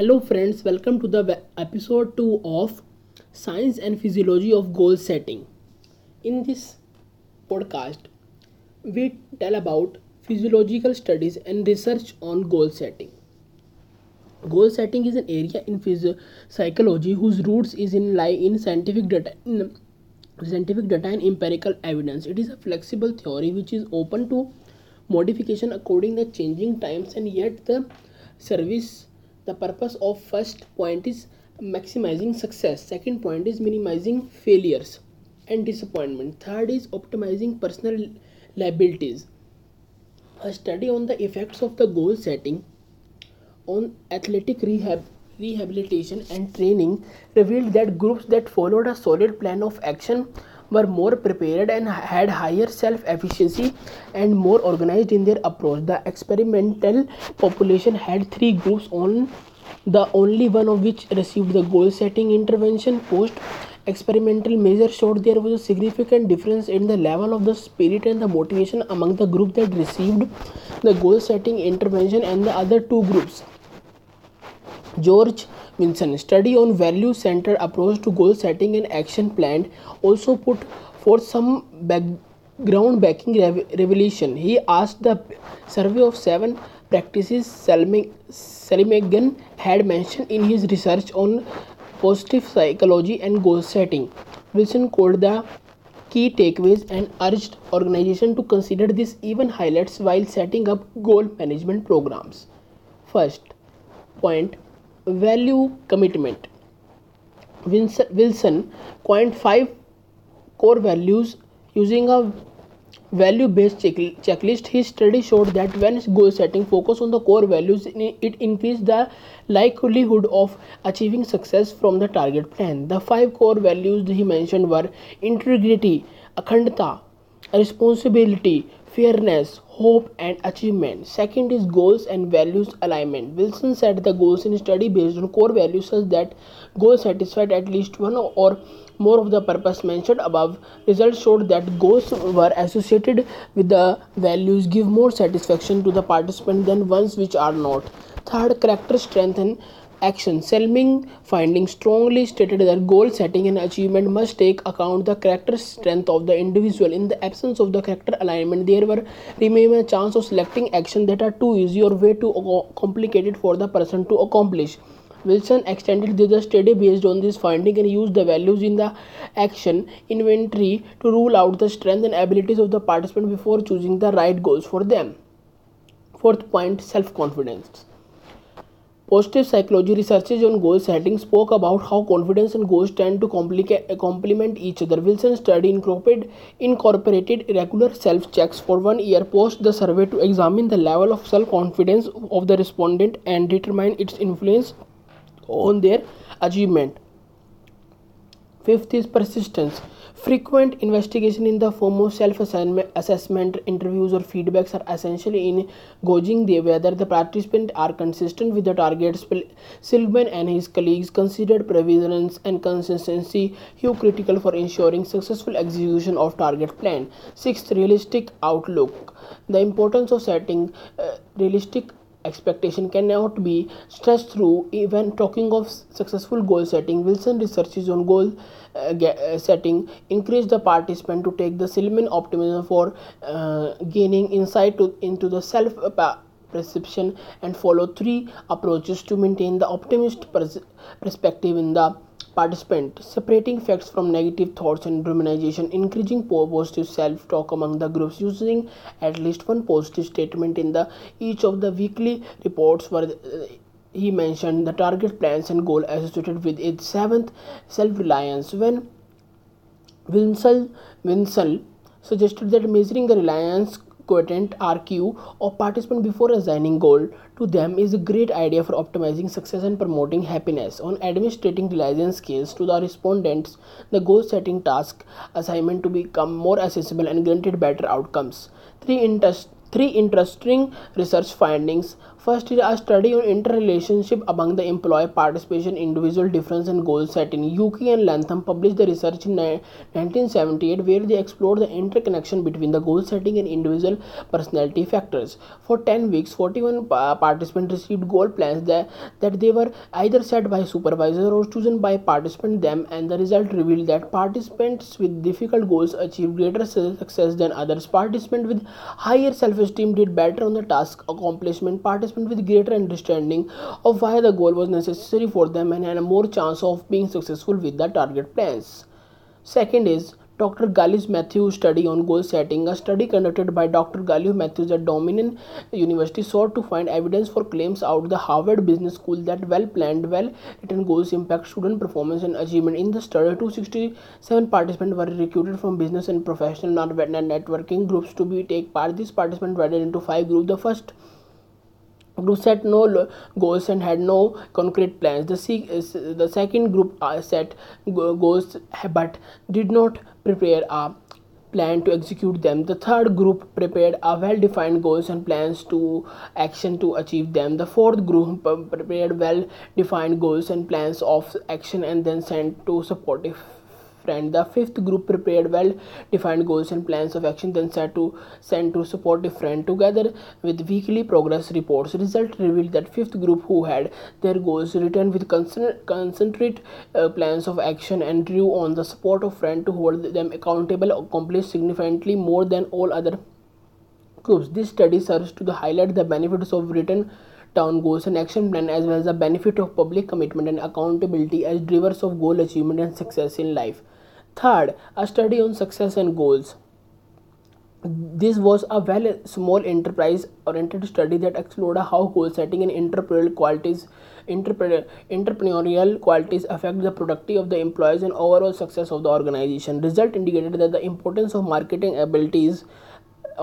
Hello, friends, welcome to the episode 2 of Science and Physiology of Goal Setting. In this podcast, we tell about physiological studies and research on goal setting. Goal setting is an area in physio- psychology whose roots is in lie in scientific data. In scientific data and empirical evidence. It is a flexible theory which is open to modification according to changing times and yet the service the purpose of first point is maximizing success second point is minimizing failures and disappointment third is optimizing personal liabilities. A study on the effects of the goal setting on athletic rehab rehabilitation and training revealed that groups that followed a solid plan of action were more prepared and had higher self efficiency and more organized in their approach. The experimental population had three groups on the only one of which received the goal setting intervention post. Experimental measures showed there was a significant difference in the level of the spirit and the motivation among the group that received the goal setting intervention and the other two groups. George Vinson study on value centered approach to goal setting and action plan also put forth some background backing rev- revelation. He asked the survey of seven practices Seligman had mentioned in his research on positive psychology and goal setting. Wilson called the key takeaways and urged organization to consider this even highlights while setting up goal management programs. First point value commitment. Wilson coined five core values using a value based checklist. His study showed that when goal setting focus on the core values, it increased the likelihood of achieving success from the target plan. The five core values he mentioned were integrity, akhandata, responsibility, fairness, hope, and achievement. Second is goals and values alignment. Wilson set the goals in study based on core values such that goals satisfied at least one or more of the purpose mentioned above. Results showed that goals were associated with the values give more satisfaction to the participant than ones which are not. Third, character strength and action. Seligman findings strongly stated that goal setting and achievement must take account the character strength of the individual. In the absence of the character alignment, there were remain a chance of selecting action that are too easy or way too complicated for the person to accomplish. Wilson extended the study based on this finding and used the values in the action inventory to rule out the strength and abilities of the participant before choosing the right goals for them. Fourth point self confidence. Positive psychology researchers on goal setting spoke about how confidence and goals tend to complement each other. Wilson's study incorporated, incorporated regular self checks for one year post the survey to examine the level of self confidence of the respondent and determine its influence on their achievement. Fifth is persistence. Frequent investigation in the form of self-assessment interviews or feedbacks are essential in gauging the whether the participants are consistent with the targets. Seligman and his colleagues considered prevalence and consistency huge critical for ensuring successful execution of target plan. Sixth, realistic outlook. The importance of setting uh, realistic expectation cannot be stressed through. Even talking of successful goal setting wilson researches on goal uh, setting encourage the participant to take the Seligman optimism for uh, gaining insight to, into the self perception and follow three approaches to maintain the optimist pers- perspective in the participant separating facts from negative thoughts and rumination encouraging positive self-talk among the groups using at least one positive statement in the each of the weekly reports were uh, he mentioned the target plans and goal associated with its seventh self-reliance. When Winsel, Winsel suggested that measuring the reliance quotient RQ of participant before assigning goal to them is a great idea for optimizing success and promoting happiness. On administrating reliance skills to the respondents, the goal setting task assignment to become more accessible and granted better outcomes. Three interest Three interesting research findings First is a study on interrelationship among the employee participation, individual difference and goal setting. Yukl and Latham published the research in 1978 where they explored the interconnection between the goal setting and individual personality factors. For 10 weeks, 41 participants received goal plans that, that they were either set by supervisor or chosen by participant them and the result revealed that participants with difficult goals achieved greater success than others. Participants with higher self-esteem did better on the task accomplishment. Participants with greater understanding of why the goal was necessary for them and had a more chance of being successful with the target plans. Second is Dr. Gallup Matthews study on goal setting. A study conducted by Dr. Gallup Matthews at Dominican University sought to find evidence for claims out the Harvard Business School that well-planned, well-written goals impact student performance and achievement. In the study, 267 participants were recruited from business and professional networking groups to be take part. These participants were divided into five groups. The first group set no goals and had no concrete plans. The, uh, the second group uh, set goals uh, but did not prepare a plan to execute them. The third group prepared a well-defined goals and plans to action to achieve them. The fourth group uh, prepared well-defined goals and plans of action and then sent to supportive friend. The fifth group prepared well-defined goals and plans of action, then set to send to supportive friend. Together with weekly progress reports, result revealed that fifth group who had their goals written with concentrate uh, plans of action and drew on the support of friend to hold them accountable accomplished significantly more than all other groups. This study serves to highlight the benefits of written down goals and action plan as well as the benefit of public commitment and accountability as drivers of goal achievement and success in life. Third, a study on success and goals. This was a well small enterprise oriented study that explored how goal setting and entrepreneurial qualities entrepreneurial qualities affect the productivity of the employees and overall success of the organization. Result indicated that the importance of marketing abilities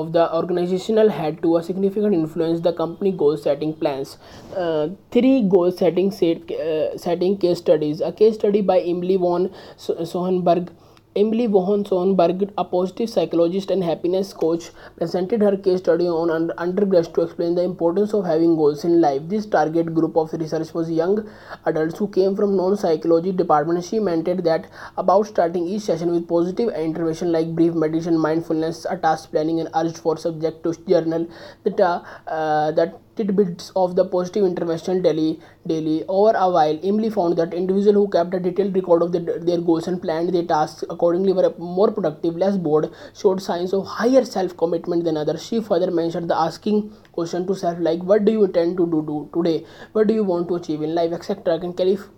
of the organizational head to a significant influence the company goal setting plans. Uh, three goal setting set, uh, setting case studies. A case study by Emily von Sohenberg Emily Von Sohenberg, a positive psychologist and happiness coach, presented her case study on undergrads to explain the importance of having goals in life. This target group of research was young adults who came from non-psychology department. She mentioned that about starting each session with positive intervention like brief meditation, mindfulness, a task planning, and urged for subject to journal that uh, uh, that tidbits of the positive intervention daily. Daily over a while, Emily found that individuals who kept a detailed record of the, their goals and planned their tasks accordingly were more productive, less bored, showed signs of higher self-commitment than others. She further mentioned the asking question to self like, "What do you intend to do, do today? What do you want to achieve in life, etc." Can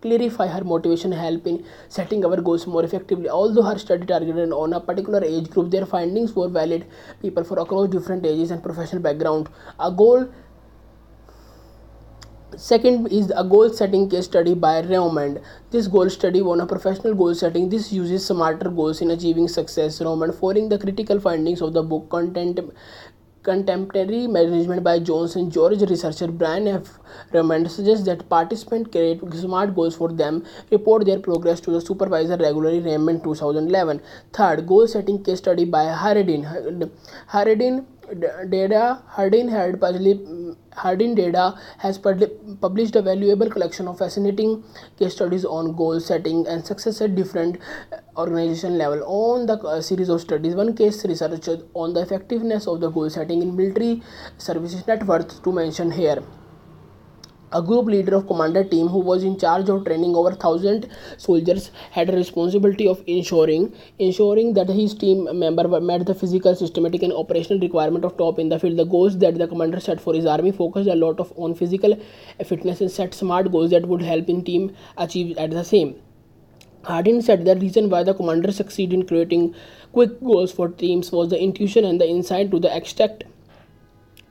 clarify her motivation, help in setting our goals more effectively. Although her study targeted on a particular age group, their findings were valid people for across different ages and professional background. A goal Second is a goal setting case study by Raymond. This goal study on a professional goal setting. This uses smarter goals in achieving success. Raymond following the critical findings of the book content contemporary management by Jones and George researcher Brian F. Raymond suggests that participants create smart goals for them, report their progress to the supervisor regularly. Raymond 2011. Third, goal setting case study by Haredin. Haredin data Hardin had Hardin data has published a valuable collection of fascinating case studies on goal setting and success at different organization level. On the uh, series of studies, one case research on the effectiveness of the goal setting in military services net worth to mention here a group leader of commander team who was in charge of training over 1000 soldiers had a responsibility of ensuring ensuring that his team member met the physical systematic and operational requirement of top in the field. The goals that the commander set for his army focused a lot of on physical fitness and set smart goals that would help in team achieve at the same. Hardin said the reason why the commander succeeded in creating quick goals for teams was the intuition and the insight to the extract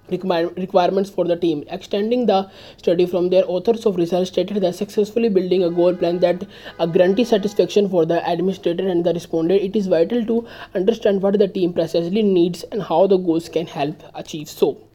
requirements for the team. Extending the study from their authors of research stated that successfully building a goal plan that a guarantee satisfaction for the administrator and the respondent, it is vital to understand what the team precisely needs and how the goals can help achieve so.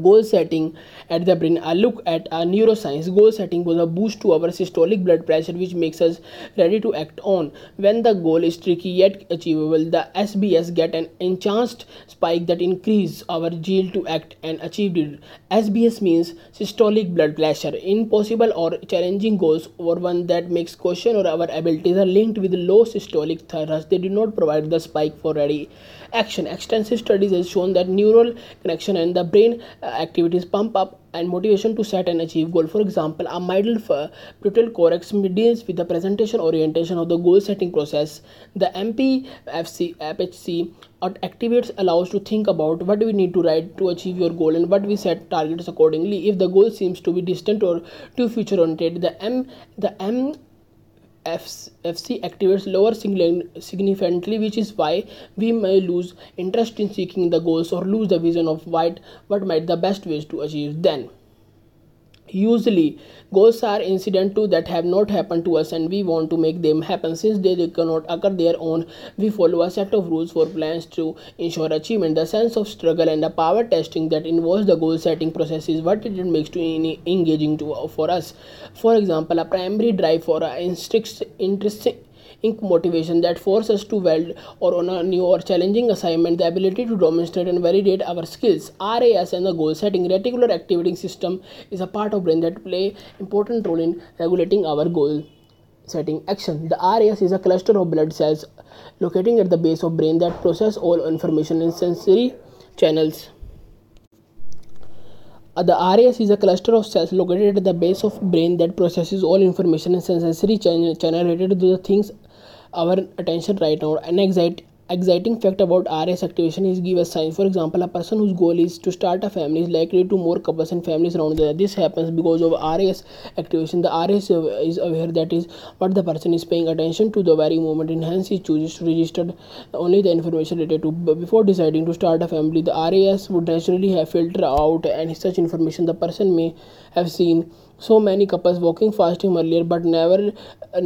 Goal setting at the brain. A look at a neuroscience. Goal setting was a boost to our systolic blood pressure which makes us ready to act on. When the goal is tricky yet achievable the sbs get an enhanced spike that increases our zeal to act and achieve it. Sbs means systolic blood pressure. Impossible or challenging goals or one that makes question or our abilities are linked with low systolic thrust. They do not provide the spike for ready action. Extensive studies have shown that neural connection and the brain uh, activities pump up and motivation to set and achieve goal. For example a middle frontal cortex deals with the presentation orientation of the goal setting process. The mpfc phc activates allows to think about what we need to write to achieve your goal and what we set targets accordingly. If the goal seems to be distant or too future oriented the m the m FC activates lower significantly, which is why we may lose interest in seeking the goals or lose the vision of what, what might the best ways to achieve them. Usually, goals are incidental that have not happened to us and we want to make them happen. Since they cannot occur their own, we follow a set of rules for plans to ensure achievement. The sense of struggle and the power testing that involves the goal setting process is what it makes to engaging to, for us. For example, a primary drive for an interesting ink motivation that force us to weld or on a new or challenging assignment the ability to demonstrate and validate our skills. Ras and the goal setting reticular activating system is a part of brain that play important role in regulating our goal setting action. The ras is a cluster of blood cells locating at the base of brain that process all information in sensory channels. Uh, the RAS is a cluster of cells located at the base of brain that processes all information in sensory channel related to the things our attention right now an exciting fact about RS activation is give a sign. For example, a person whose goal is to start a family is likely to more couples and families around there. This happens because of RS activation. The RS is aware that is what the person is paying attention to the very moment and hence he chooses to register only the information related to. Before deciding to start a family, the RAS would naturally have filtered out any such information the person may have seen so many couples walking past him earlier but never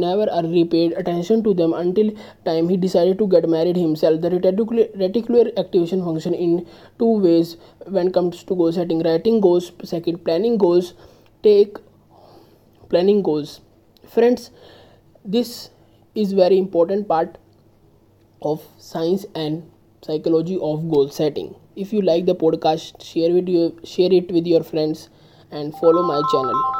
never repaid attention to them until time he decided to get married himself. The reticular, reticular activation function in two ways when comes to goal setting. Writing goals second planning goals. Take planning goals. Friends this is very important part of science and psychology of goal setting. If you like the podcast share with you share it with your friends and follow my channel